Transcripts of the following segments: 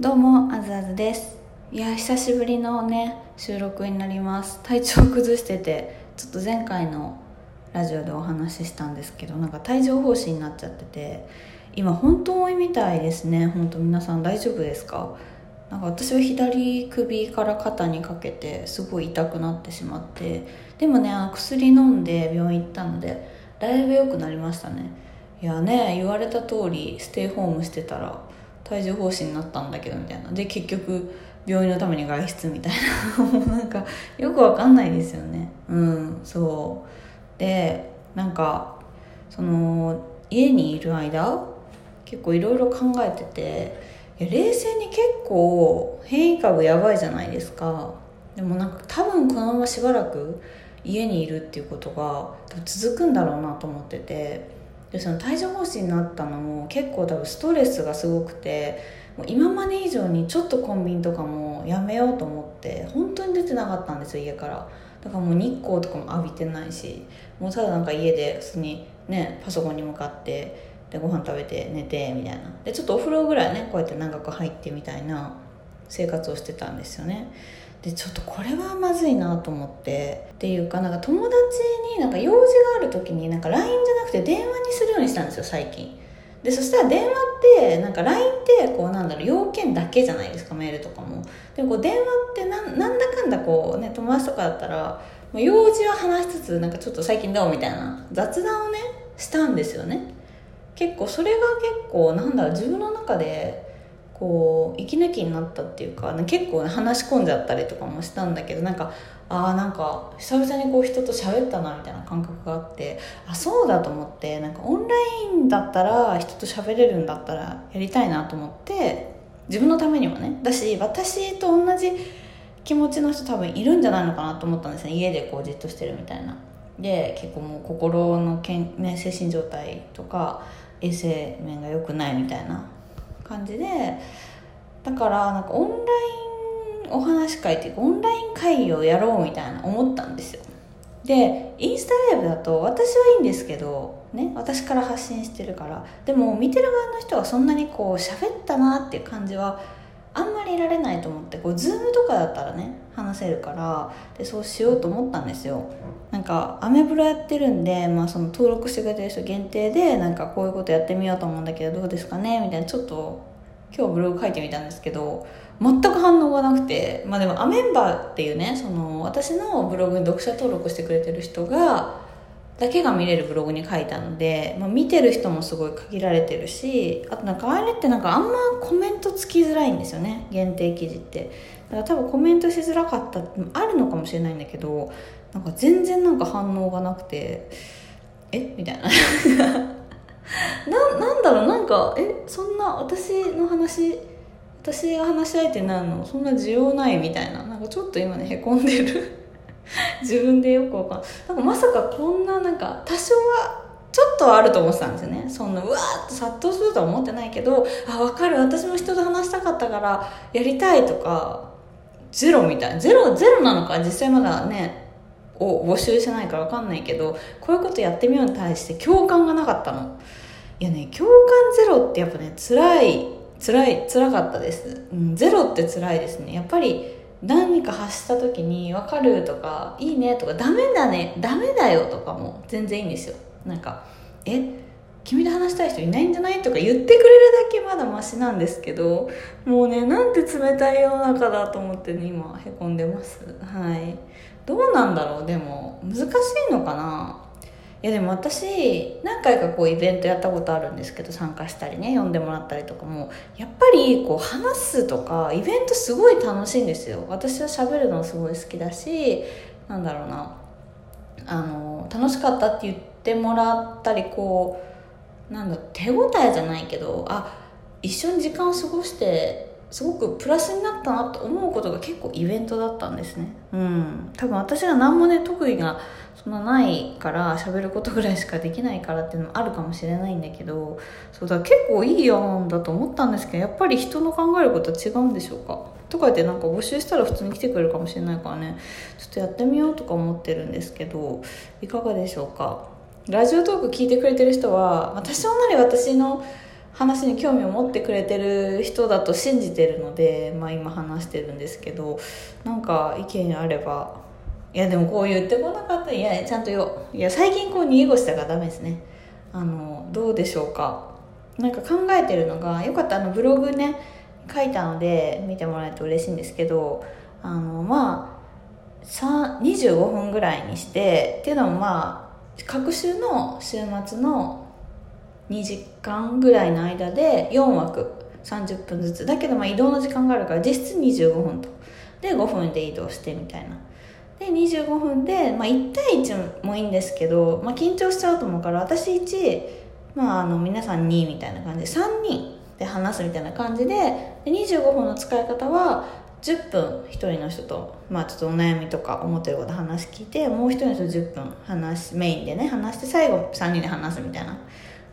どうもあずあずです。いや久しぶりのね収録になります。体調崩しててちょっと前回のラジオでお話ししたんですけどなんか帯状疱疹になっちゃってて今本当多いみたいですね。本当皆さん大丈夫ですか？なんか私は左首から肩にかけてすごい痛くなってしまってでもね薬飲んで病院行ったのでだいぶ良くなりましたね。いやね言われた通りステイホームしてたら帯状疱疹になったんだけどみたいな。で結局病院のために外出みたいな。もうなんかよくわかんないですよね。うんそう。でなんかその家にいる間結構いろいろ考えてていや冷静に結構変異株やばいじゃないですか。でもなんか多分このまましばらく家にいるっていうことが続くんだろうなと思ってて。でその帯状疱疹になったのも結構多分ストレスがすごくてもう今まで以上にちょっとコンビニとかもやめようと思って本当に出てなかったんですよ家から。だからもう日光とかも浴びてないしもうただなんか家で普通にねパソコンに向かってでご飯食べて寝てみたいな。でちょっとお風呂ぐらいねこうやって長く入ってみたいな生活をしてたんですよね。でちょっとこれはまずいなと思って。っていうかなんか友達になんか用事がある時になんか LINE じゃなくて電話にするようにしたんですよ最近。でそしたら電話ってなんか LINE ってこうなんだろう要件だけじゃないですかメールとかも。でもこう電話ってなんなんだかんだこうね友達とかだったら用事は話しつつなんかちょっと最近どうみたいな雑談をねしたんですよね。結構それが結構なんだろう自分の中でこう息抜きになったっていうか結構、ね、話し込んじゃったりとかもしたんだけどなんかああなんか久々にこう人と喋ったなみたいな感覚があってあそうだと思ってなんかオンラインだったら人と喋れるんだったらやりたいなと思って自分のためにもね。だし私と同じ気持ちの人多分いるんじゃないのかなと思ったんですね。家でこうじっとしてるみたいな。で結構もう心のけん、ね、精神状態とか衛生面が良くないみたいな。感じでだからなんかオンラインお話し会っていうかオンライン会議をやろうみたいな思ったんですよ。でインスタライブだと私はいいんですけどね私から発信してるからでも見てる側の人はそんなにこう喋ったなっていう感じはあんまりいられないと思ってこうズームとかだったらね話せるからでそうしようと思ったんですよ。なんかアメブロやってるんで、まあ、その登録してくれてる人限定でなんかこういうことやってみようと思うんだけどどうですかね？みたいなちょっと今日ブログ書いてみたんですけど全く反応がなくてまあでもアメンバーっていうねその私のブログに読者登録してくれてる人がだけが見れるブログに書いたので、まあ、見てる人もすごい限られてるしあとなんかあれってなんかあんまコメントつきづらいんですよね限定記事って。だから多分コメントしづらかったってあるのかもしれないんだけどなんか全然なんか反応がなくてえ？みたいな。ななんだろう？なんかえ？そんな私の話私が話し相手になるのそんな需要ない？みたいな。なんかちょっと今ねへこんでる。自分でよくわかんなんかまさかこんななんか多少はちょっとはあると思ってたんですよね。そんなうわーっと殺到するとは思ってないけどあ分かる。私も人と話したかったからやりたいとかゼロみたい。なゼロゼロなのか。実際まだねを募集してないから分かんないけどこういうことやってみように対して共感がなかったの。いやね共感ゼロってやっぱね辛い辛い辛かったです、うん、ゼロって辛いですね。やっぱり何か発した時に「分かる」とか「いいね」とか「ダメだね」「ダメだよ」とかも全然いいんですよ。なんか「え君と話したい人いないんじゃない?」とか言ってくれるだけまだマシなんですけどもうねなんて冷たい世の中だと思ってね今へこんでます。はい。どうなんだろうでも難しいのかな？いやでも私何回かこうイベントやったことあるんですけど参加したりね呼んでもらったりとかもやっぱりこう話すとかイベントすごい楽しいんですよ。私は喋るのすごい好きだしなんだろうなあの楽しかったって言ってもらったりこうなんだ手応えじゃないけどあ一緒に時間を過ごしてすごくプラスになったなと思うことが結構イベントだったんですね。うん。多分私が何もね特技がそんなないから喋ることぐらいしかできないからっていうのもあるかもしれないんだけどそうだ結構いい案だと思ったんですけどやっぱり人の考えることは違うんでしょうか？とか言ってなんか募集したら普通に来てくれるかもしれないからね。ちょっとやってみようとか思ってるんですけどいかがでしょうか？ラジオトーク聞いてくれてる人は多少なり私の話に興味を持ってくれてる人だと信じてるので、まあ、今話してるんですけどなんか意見あればいやでもこう言ってこなかったいやちゃんとよいや最近こう逃げ腰したからダメですね。あのどうでしょうか。なんか考えてるのがよかったあのブログね書いたので見てもらえると嬉しいんですけどあのまあ25分ぐらいにしてっていうのもまあ各週の週末の2時間ぐらいの間で4枠30分ずつ。だけどまあ移動の時間があるから実質25分と。で5分で移動してみたいな。で25分で、まあ、1対1もいいんですけど、まあ、緊張しちゃうと思うから私1、まあ、あの皆さん2みたいな感じ。で3人で話すみたいな感じでで25分の使い方は10分1人の人と、まあ、ちょっとお悩みとか思ってること話聞いてもう1人の人10分話メインでね話して最後3人で話すみたいな。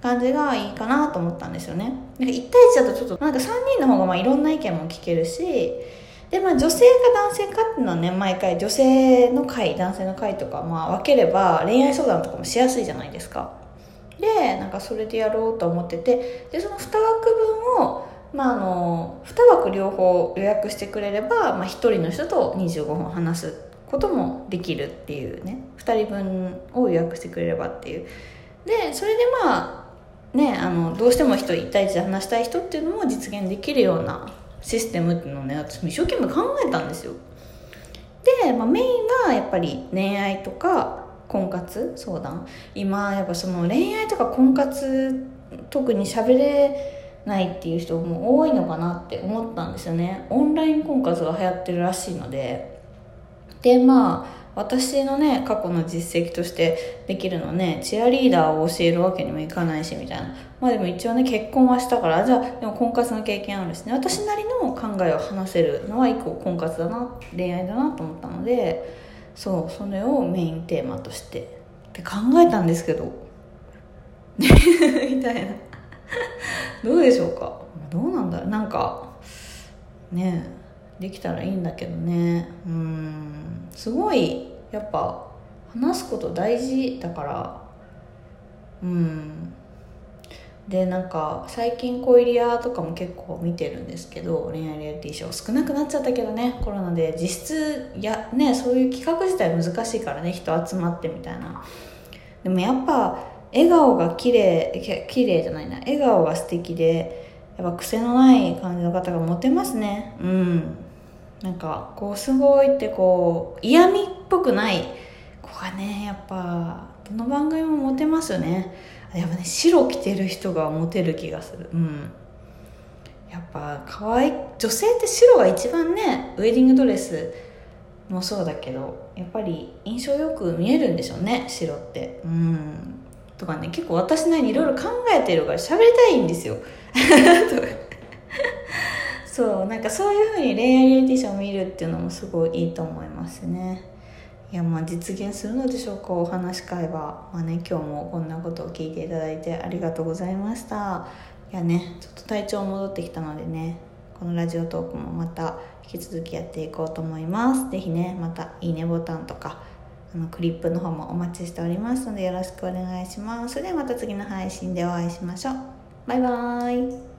感じがいいかなと思ったんですよね。なんか1対1だとちょっとなんか3人の方がまあいろんな意見も聞けるしでまあ女性か男性かっていうのはね毎回女性の会男性の会とかまあ分ければ恋愛相談とかもしやすいじゃないですか。でなんかそれでやろうと思っててでその2枠分をまあ、あの2枠両方予約してくれれば、まあ、1人の人と25分話すこともできるっていうね。2人分を予約してくれればっていう。でそれでまあねあのどうしても人1対1で話したい人っていうのも実現できるようなシステムっていうのをね私も一生懸命考えたんですよ。で、まあ、メインはやっぱり恋愛とか婚活相談。今やっぱその恋愛とか婚活特に喋れないっていう人も多いのかなって思ったんですよね。オンライン婚活が流行ってるらしいので。でまあ私のね過去の実績としてできるのねチアリーダーを教えるわけにもいかないしみたいな。まあでも一応ね結婚はしたからじゃあでも婚活の経験あるしね。私なりの考えを話せるのは一個婚活だな恋愛だなと思ったのでそうそれをメインテーマとして。って考えたんですけど。みたいな。どうでしょうか？どうなんだろう？なんかねえ。できたらいいんだけどね。うん。すごいやっぱ話すこと大事だから。うん。でなんか最近恋リアとかも結構見てるんですけど恋愛リアリティショー少なくなっちゃったけどね。コロナで。実質やねそういう企画自体難しいからね。人集まってみたいな。でもやっぱ笑顔が綺麗綺麗じゃないな。笑顔が素敵でやっぱ癖のない感じの方がモテますね。うん。なんかこうすごいってこう嫌味っぽくない子がねやっぱどの番組もモテますよね。やっぱね白着てる人がモテる気がする。うん。やっぱ可愛い女性って白が一番ねウェディングドレスもそうだけどやっぱり印象よく見えるんでしょうね白って。うん。とかね結構私なりにいろいろ考えてるから喋りたいんですよ。と かそうなんかそういうふうに恋愛リアリティションを見るっていうのもすごいいいと思いますね。いやまあ実現するのでしょうか。お話し会は。まあね今日もこんなことを聞いていただいてありがとうございました。いやねちょっと体調戻ってきたのでねこのラジオトークもまた引き続きやっていこうと思います。是非ねまたいいねボタンとかあのクリップの方もお待ちしておりますのでよろしくお願いします。それではまた次の配信でお会いしましょう。バイバーイ。